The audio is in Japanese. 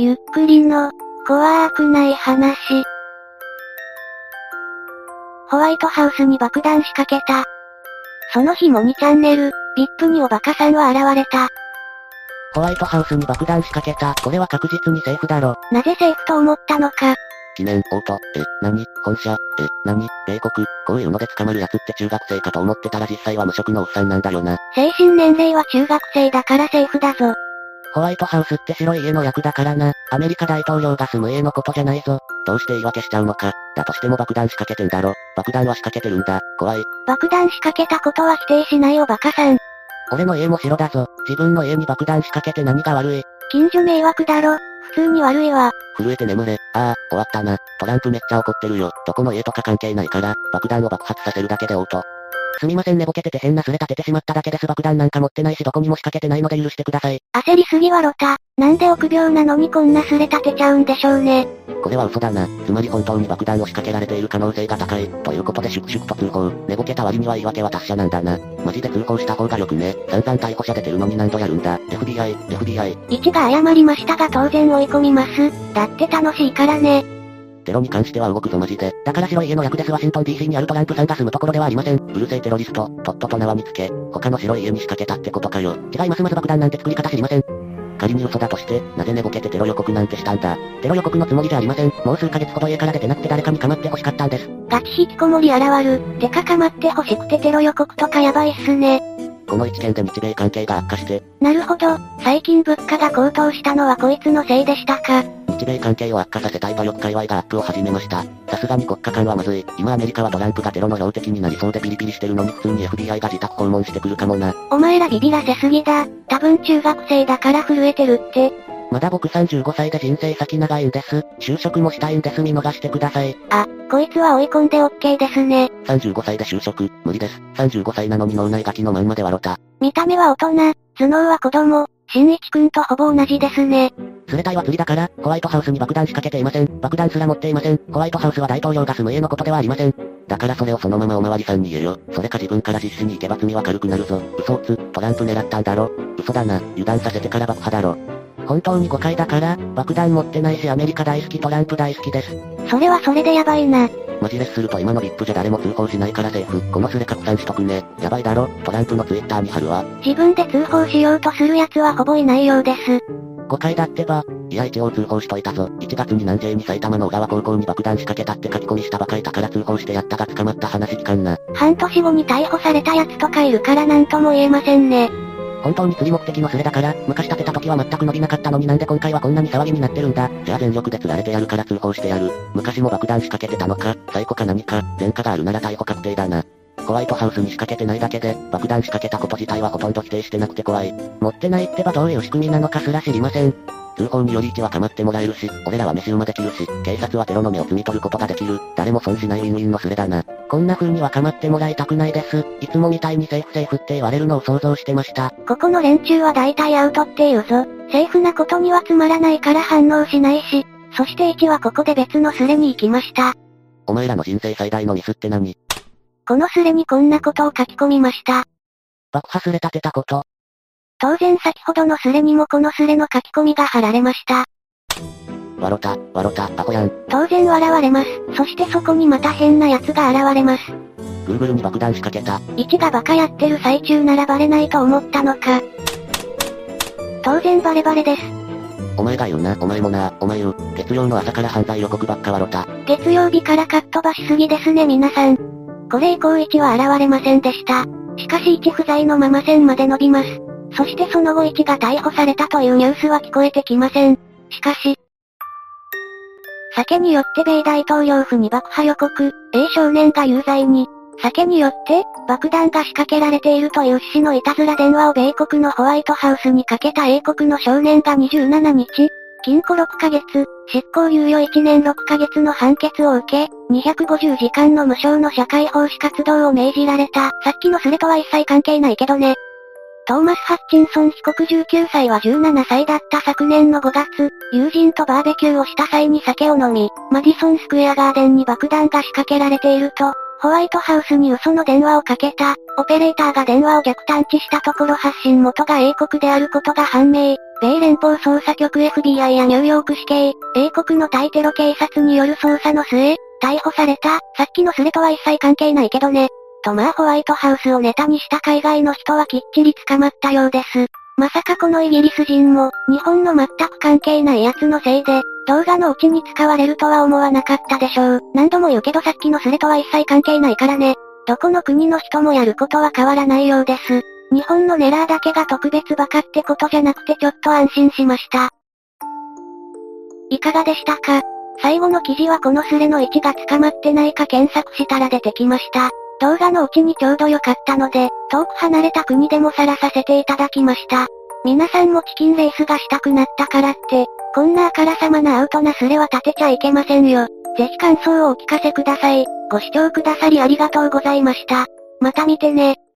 ゆっくりの、怖くない話。ホワイトハウスに爆弾仕掛けた。その日も2チャンネル、VIP におバカさんは現れた。ホワイトハウスに爆弾仕掛けた。これは確実にセーフだろ。なぜセーフと思ったのか。記念、オート、え、何、本社、え、何、米国、こういうので捕まるやつって中学生かと思ってたら実際は無職のおっさんなんだよな。精神年齢は中学生だからセーフだぞ。ホワイトハウスって白い家の役だからな。アメリカ大統領が住む家のことじゃないぞ。どうして言い訳しちゃうのか。だとしても爆弾仕掛けてんだろ。爆弾は仕掛けてるんだ。怖い。爆弾仕掛けたことは否定しないおバカさん。俺の家も白だぞ。自分の家に爆弾仕掛けて何が悪い。近所迷惑だろ。普通に悪いわ。震えて眠れ。ああ、終わったな。トランプめっちゃ怒ってるよ。どこの家とか関係ないから、爆弾を爆発させるだけでオート。すみません寝ぼけてて変なスレ立ててしまっただけです爆弾なんか持ってないしどこにも仕掛けてないので許してください。焦りすぎはロタ。なんで臆病なのにこんなスレ立てちゃうんでしょうね。これは嘘だな。つまり本当に爆弾を仕掛けられている可能性が高い。ということで粛々と通報。寝ぼけた割には言い訳は達者なんだな。マジで通報した方がよくね。散々逮捕者出てるのに何度やるんだ。FBI、FBI。一が謝りましたが当然追い込みます。だって楽しいからね。テロに関しては動くぞマジで。だから白い家の役ですワシントン DC にあるトランプさんが住むところではありません。うるせえテロリスト、とっとと縄につけ、他の白い家に仕掛けたってことかよ。違いますまず爆弾なんて作り方知りません。仮に嘘だとして、なぜ寝ぼけてテロ予告なんてしたんだ。テロ予告のつもりじゃありません。もう数ヶ月ほど家から出てなくて誰かに構って欲しかったんです。ガチ引きこもり現る。てか構って欲しくてテロ予告とかやばいっすね。この一件で日米関係が悪化して。なるほど、最近物価が高騰したのはこいつのせいでしたか。日米関係を悪化させたい馬力界隈がアップを始めました。さすがに国家間はまずい。今アメリカはトランプがテロの標的になりそうでピリピリしてるのに普通に FBI が自宅訪問してくるかもな。お前らビビらせすぎだ。多分中学生だから震えてるって。まだ僕35歳で人生先長いんです。就職もしたいんです見逃してください。あ、こいつは追い込んで OK ですね。35歳で就職、無理です。35歳なのに脳内ガキのまんまで笑った。見た目は大人、頭脳は子供、新一くんとほぼ同じですね。スレタイは釣りだから、ホワイトハウスに爆弾仕掛けていません。爆弾すら持っていません。ホワイトハウスは大統領が住む家のことではありません。だからそれをそのままおまわりさんに言えよ。それか自分から実施に行けば罪は軽くなるぞ。嘘をつ、トランプ狙ったんだろ。嘘だな、油断させてから爆破だろ。本当に誤解だから、爆弾持ってないしアメリカ大好きトランプ大好きです。それはそれでやばいな。マジレスすると今の VIP じゃ誰も通報しないからセーフ。このスレ拡散しとくね。やばいだろ、トランプのツイッターに貼るわ。自分で通報しようとする奴はほぼいないようです。誤解だってば。いや一応通報しといたぞ。1月に南西に埼玉の小川高校に爆弾仕掛けたって書き込みしたばかいたから通報してやったが捕まった話聞かんな。半年後に逮捕された奴とかいるからなんとも言えませんね。本当に釣り目的のスレだから、昔立てた時は全く伸びなかったのになんで今回はこんなに騒ぎになってるんだ。じゃあ全力で釣られてやるから通報してやる。昔も爆弾仕掛けてたのか、最古か何か、前科があるなら逮捕確定だな。ホワイトハウスに仕掛けてないだけで、爆弾仕掛けたこと自体はほとんど否定してなくて怖い。持ってないってばどういう仕組みなのかすら知りません。通報により1は構ってもらえるし、俺らは飯馬できるし、警察はテロの目を摘み取ることができる。誰も損しないウィンウィンのスレだな。こんな風には構ってもらいたくないです。いつもみたいにセーフセーフって言われるのを想像してました。ここの連中は大体アウトって言うぞ。セーフなことにはつまらないから反応しないし、そして1はここで別のスレに行きました。お前らの人生最大のミスって何？このスレにこんなことを書き込みました。爆破スレ立てたこと。当然先ほどのスレにもこのスレの書き込みが貼られました。わろた、わろた、アホやん。当然笑われます。そしてそこにまた変な奴が現れます。Google に爆弾仕掛けた。1がバカやってる最中ならバレないと思ったのか。当然バレバレです。お前が言うな、お前もな、お前言う。月曜の朝から犯罪予告ばっかわろた。月曜日からかっ飛ばしすぎですね皆さん。これ以降1は現れませんでした。しかし1不在のまま線まで伸びます。そしてその後1が逮捕されたというニュースは聞こえてきません。しかし、酒によって米大統領府に爆破予告、A 少年が有罪に、酒によって、爆弾が仕掛けられているという趣旨のいたずら電話を米国のホワイトハウスにかけた英国の少年が27日、禁錮6ヶ月、執行猶予1年6ヶ月の判決を受け、250時間の無償の社会奉仕活動を命じられた。さっきのスレとは一切関係ないけどね。トーマス・ハッチンソン被告19歳は17歳だった昨年の5月、友人とバーベキューをした際に酒を飲み、マディソンスクエアガーデンに爆弾が仕掛けられていると、ホワイトハウスに嘘の電話をかけた、オペレーターが電話を逆探知したところ発信元が英国であることが判明。米連邦捜査局 FBI やニューヨーク市警、英国の対テロ警察による捜査の末、逮捕された、さっきのスレとは一切関係ないけどね。とまあホワイトハウスをネタにした海外の人はきっちり捕まったようです。まさかこのイギリス人も、日本の全く関係ない奴のせいで、動画のうちに使われるとは思わなかったでしょう。何度も言うけどさっきのスレとは一切関係ないからね。どこの国の人もやることは変わらないようです。日本のネラーだけが特別バカってことじゃなくてちょっと安心しました。いかがでしたか？最後の記事はこのスレの位置が捕まってないか検索したら出てきました。動画のうちにちょうど良かったので、遠く離れた国でもさらさせていただきました。皆さんもチキンレースがしたくなったからって、こんなあからさまなアウトなスレは立てちゃいけませんよ。ぜひ感想をお聞かせください。ご視聴くださりありがとうございました。また見てね。